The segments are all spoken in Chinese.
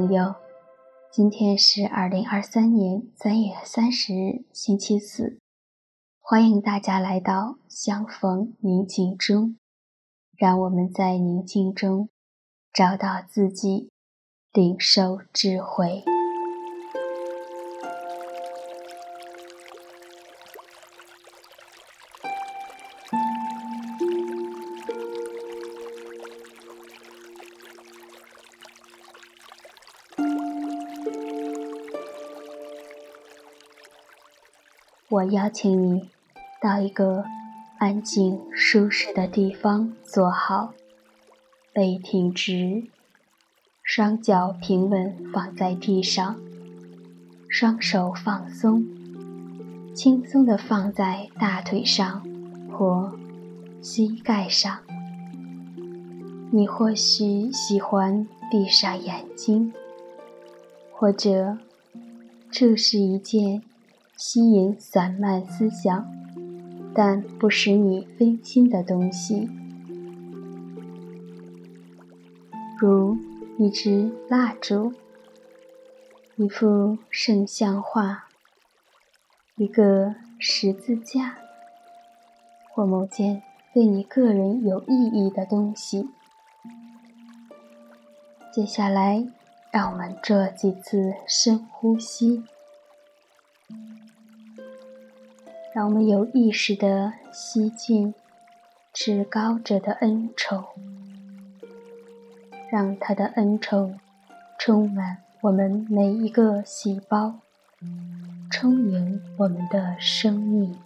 朋友，今天是二零二三年三月三十日，星期四。欢迎大家来到相逢宁静中，让我们在宁静中找到自己，领受智慧。我邀请你到一个安静舒适的地方坐好，背挺直，双脚平稳放在地上，双手放松，轻松地放在大腿上或膝盖上。你或许喜欢闭上眼睛，或者这是一件。吸引散漫思想，但不使你分心的东西，如一支蜡烛、一幅圣像画、一个十字架，或某件对你个人有意义的东西。接下来，让我们做几次深呼吸。让我们有意识地吸进至高者的恩宠，让他的恩宠充满我们每一个细胞，充盈我们的生命，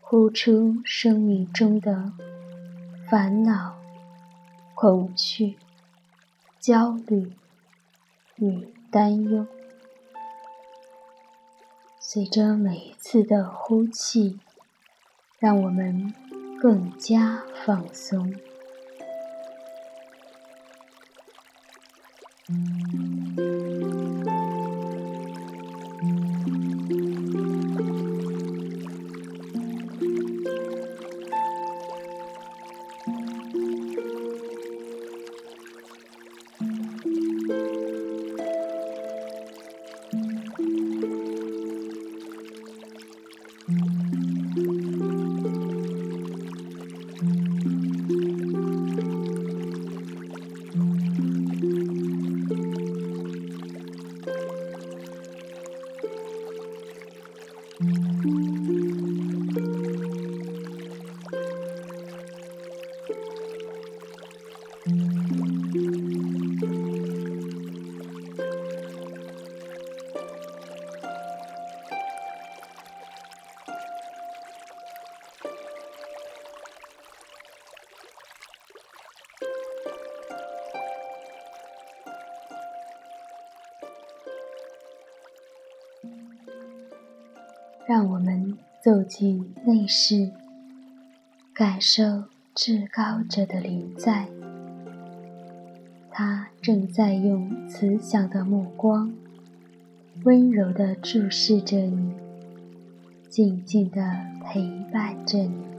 呼出生命中的烦恼、恐惧、焦虑与担忧。随着每一次的呼气，让我们更加放松。让我们走进内室，感受至高者的临在。他正在用慈祥的目光，温柔地注视着你，静静地陪伴着你。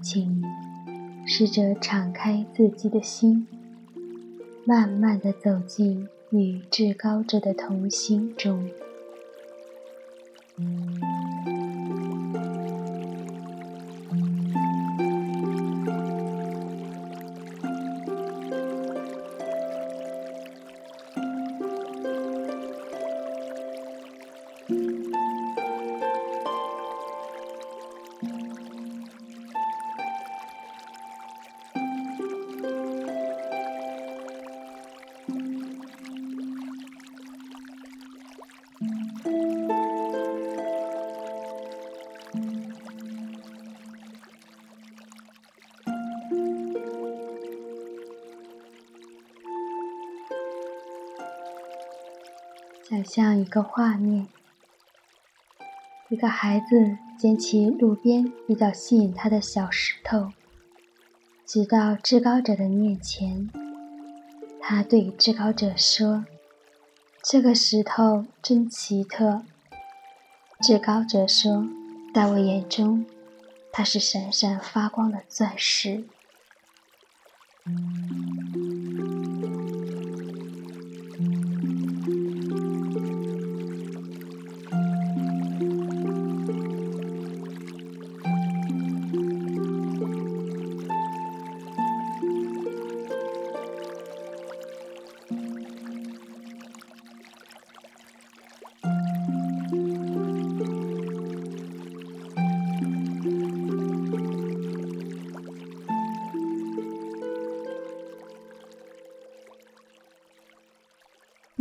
请试着敞开自己的心，慢慢的走进与至高者的同心中。想象一个画面：一个孩子捡起路边比较吸引他的小石头，举到至高者的面前。他对至高者说：“这个石头真奇特。”至高者说：“在我眼中，它是闪闪发光的钻石。”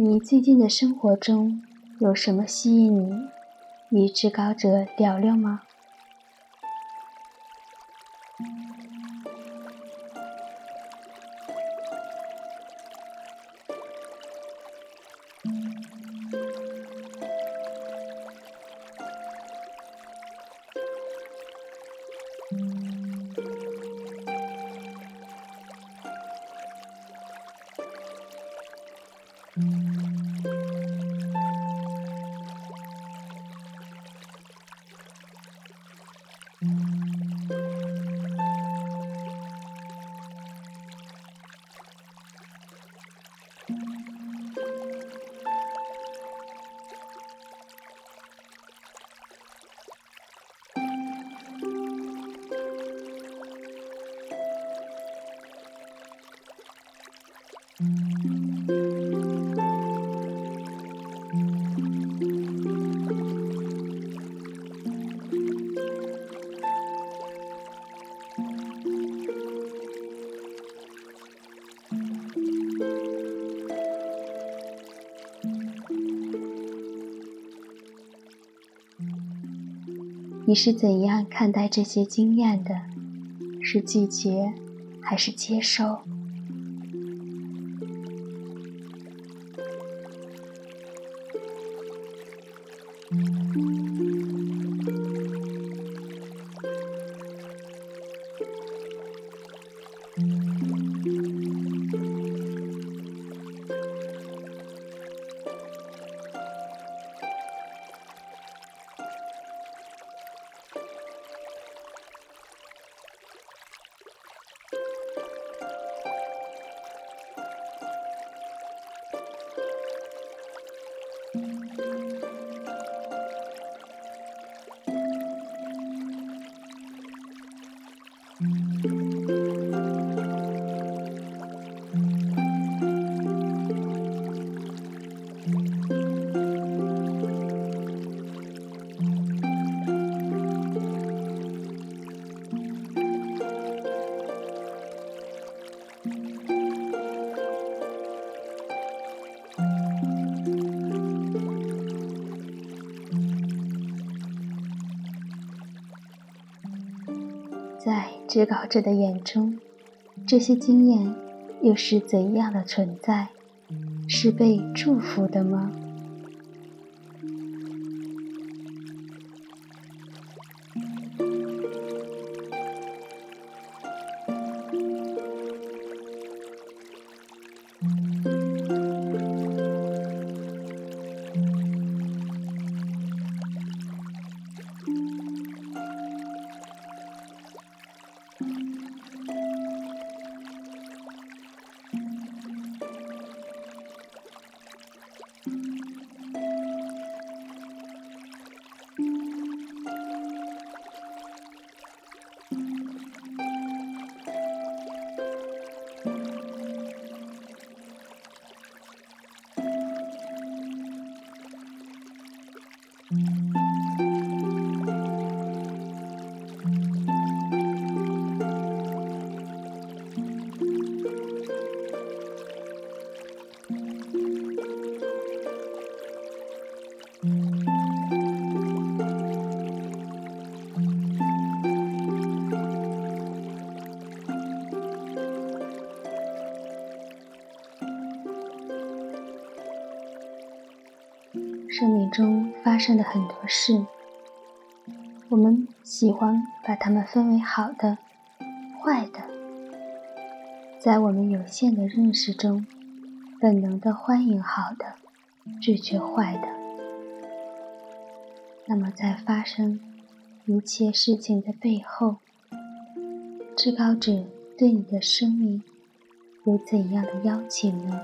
你最近的生活中有什么吸引你与至高者聊聊吗？你是怎样看待这些经验的？是拒绝，还是接受？写稿者的眼中，这些经验又是怎样的存在？是被祝福的吗？发生的很多事，我们喜欢把它们分为好的、坏的。在我们有限的认识中，本能的欢迎好的，拒绝坏的。那么，在发生一切事情的背后，至高者对你的生命有怎样的邀请呢？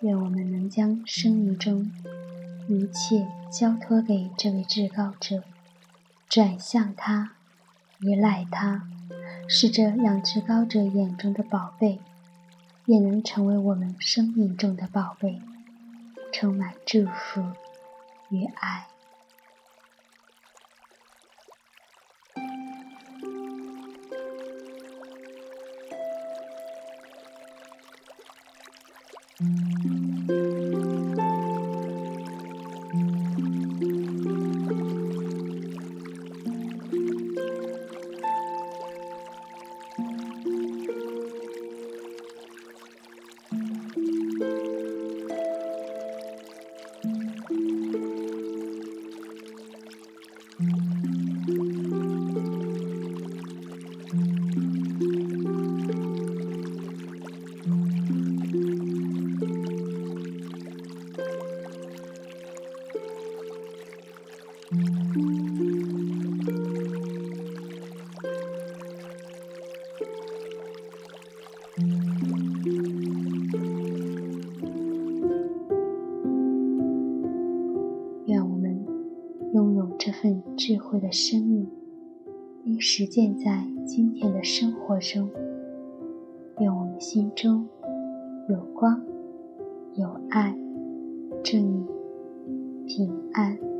愿我们能将生命中一切交托给这位至高者，转向他，依赖他，使这让至高者眼中的宝贝，也能成为我们生命中的宝贝，充满祝福与爱。现在今天的生活中。愿我们心中有光、有爱、祝你、平安。